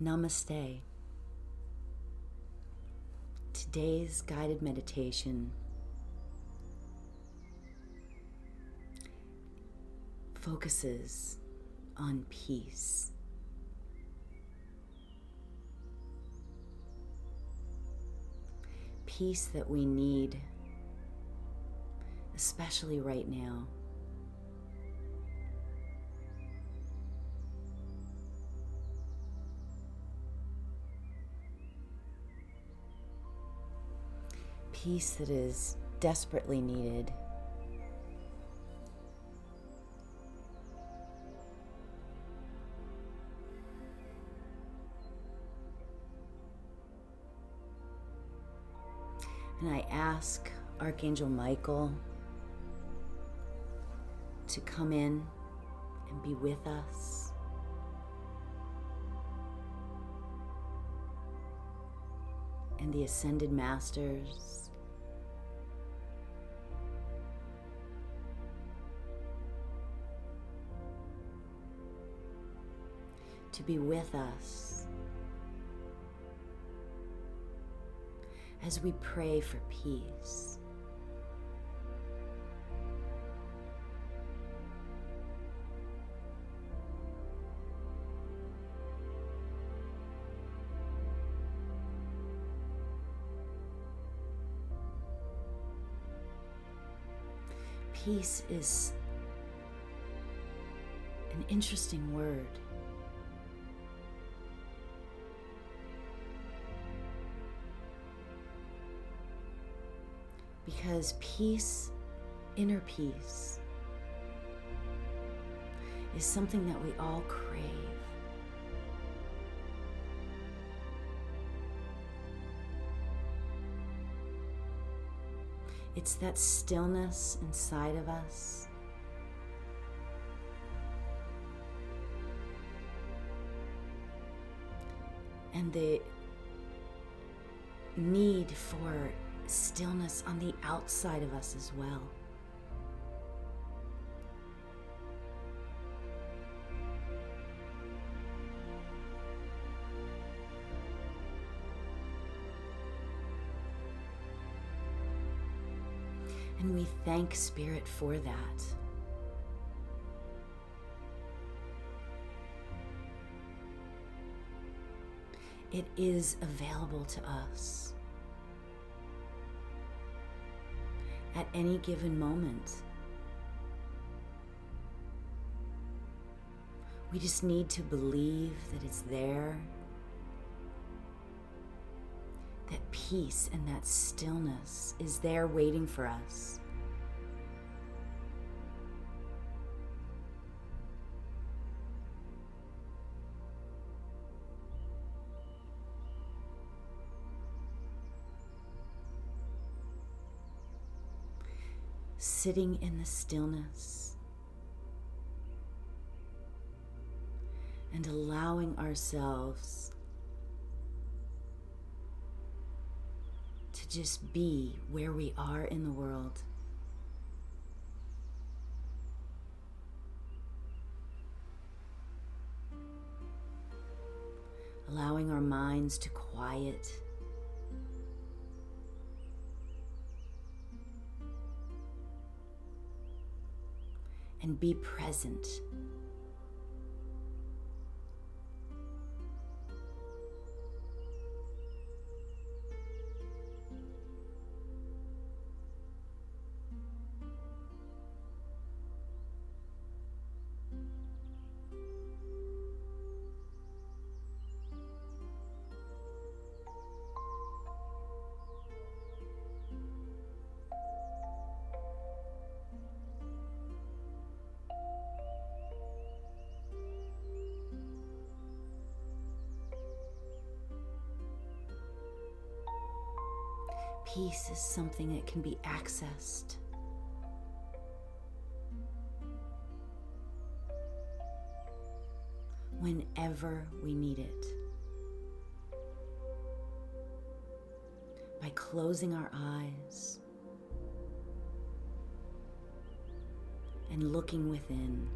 Namaste. Today's guided meditation focuses on peace. Peace that we need, especially right now. Peace that is desperately needed. And I ask Archangel Michael to come in and be with us. And the Ascended Masters to be with us as we pray for peace. Peace is an interesting word. Because peace, inner peace, is something that we all crave. It's that stillness inside of us. And the need for stillness on the outside of us as well. And we thank Spirit for that. It is available to us. At any given moment. We just need to believe that it's there, that peace and that stillness is there waiting for us. Sitting in the stillness and allowing ourselves to just be where we are in the world. Allowing our minds to quiet and be present. Peace is something that can be accessed. Whenever we need it. By closing our eyes and looking within.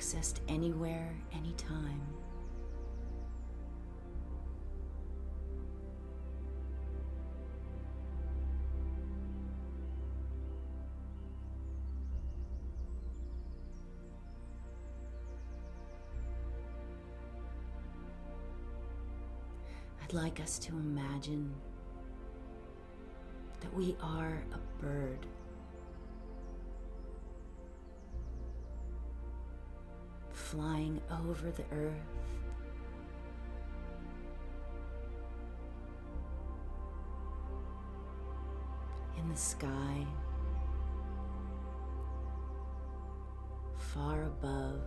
Accessed anywhere, anytime. I'd like us to imagine that we are a bird. Flying over the earth. In the sky, far above,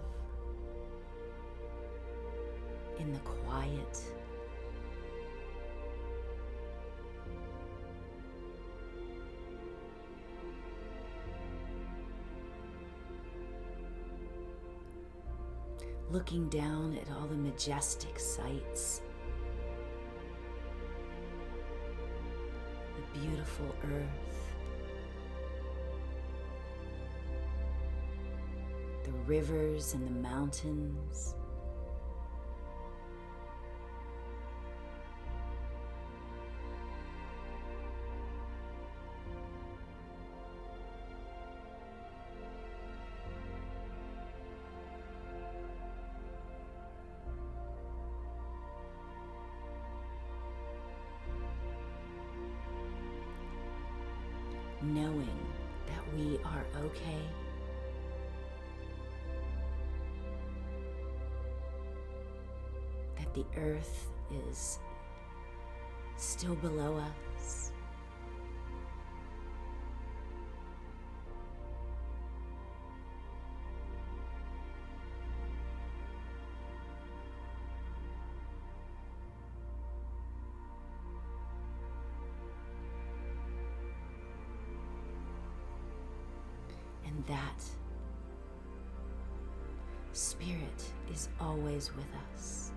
in the quiet. Looking down at all the majestic sights, the beautiful earth, the rivers and the mountains. Knowing that we are okay. That the earth is still below us. Always with us.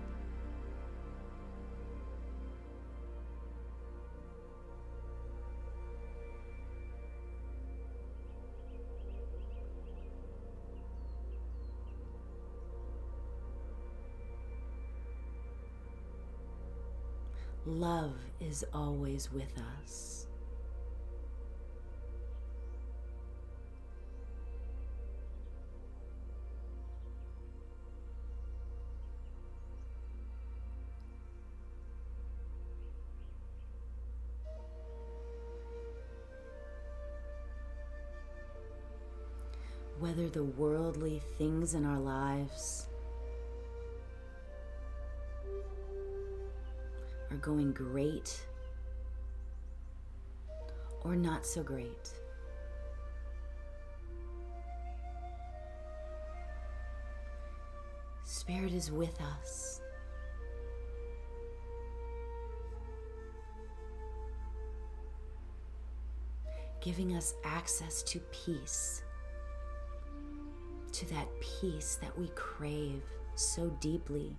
Love is always with us. Whether the worldly things in our lives are going great or not so great. Spirit is with us. Giving us access to peace to that peace that we crave so deeply.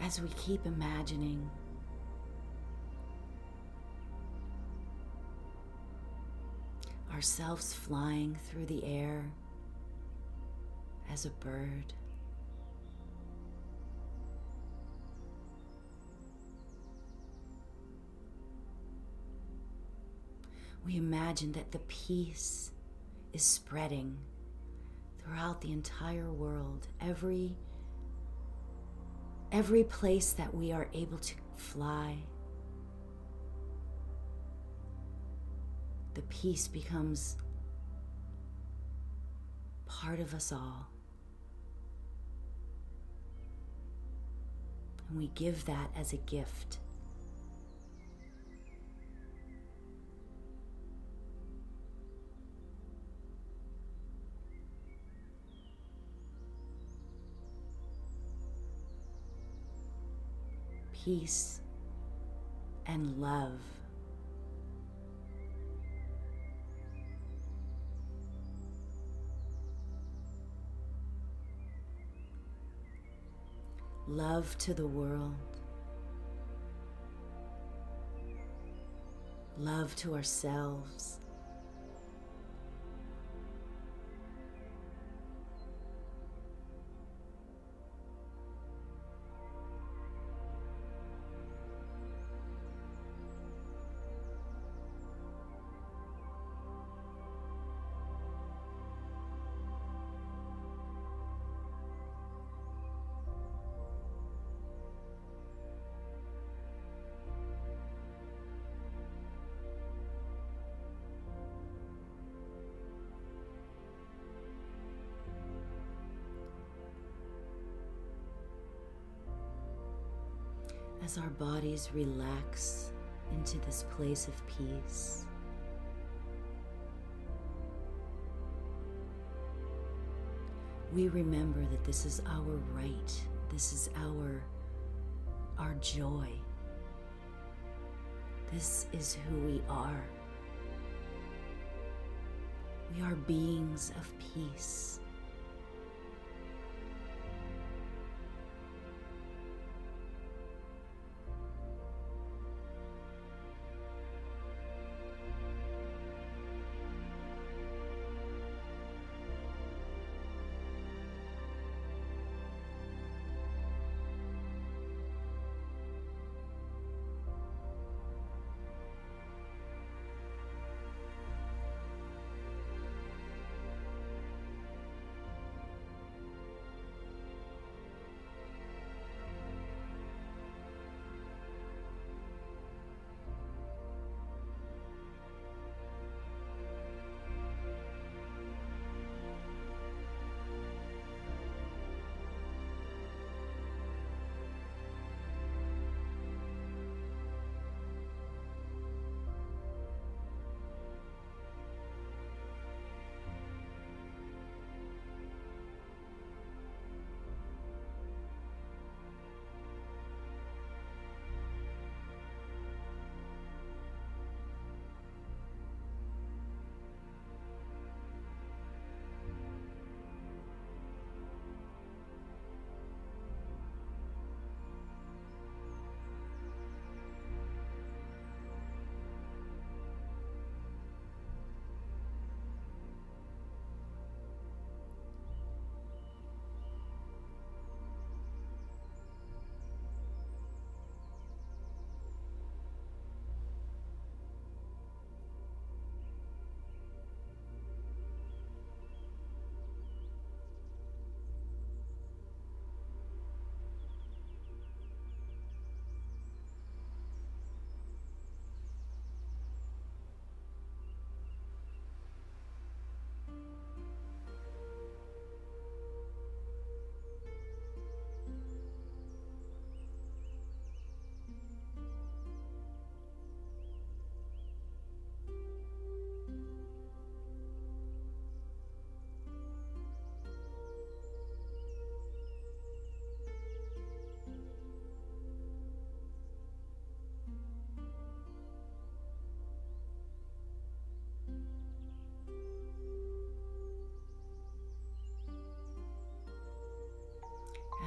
As we keep imagining ourselves flying through the air as a bird. We imagine that the peace is spreading throughout the entire world. Every every place that we are able to fly, the peace becomes part of us all. And we give that as a gift. Peace and love. Love to the world. Love to ourselves. As our bodies relax into this place of peace. We remember that this is our right. This is our our joy. This is who we are. We are beings of peace.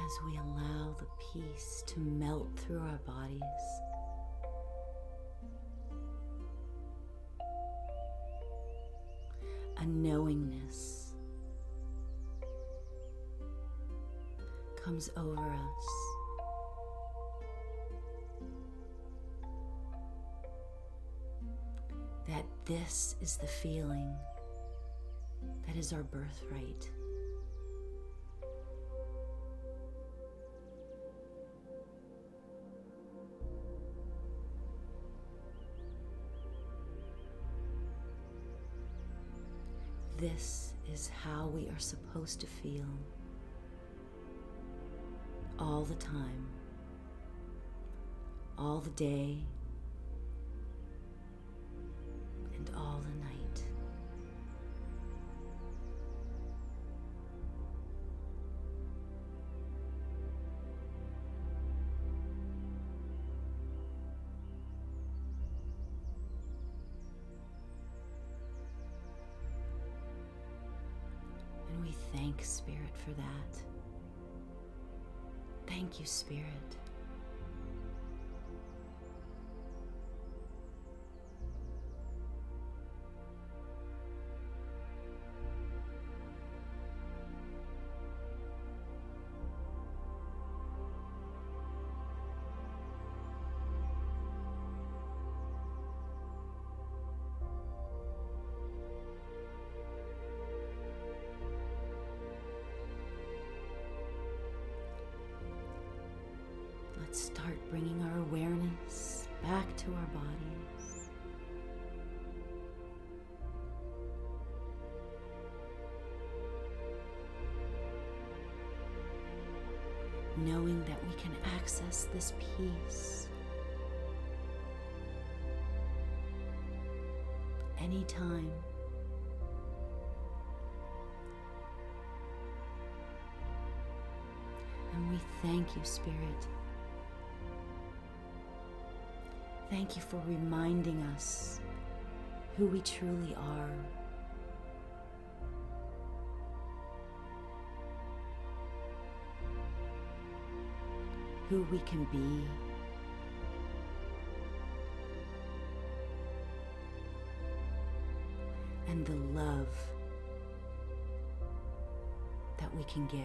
As we allow the peace to melt through our bodies. A knowingness comes over us. That this is the feeling that is our birthright. This is how we are supposed to feel all the time, all the day, thank Spirit for that. Thank you, Spirit. Start bringing our awareness back to our bodies. Knowing that we can access this peace anytime. And we thank you, Spirit. Thank you for reminding us who we truly are. Who we can be. And the love that we can give.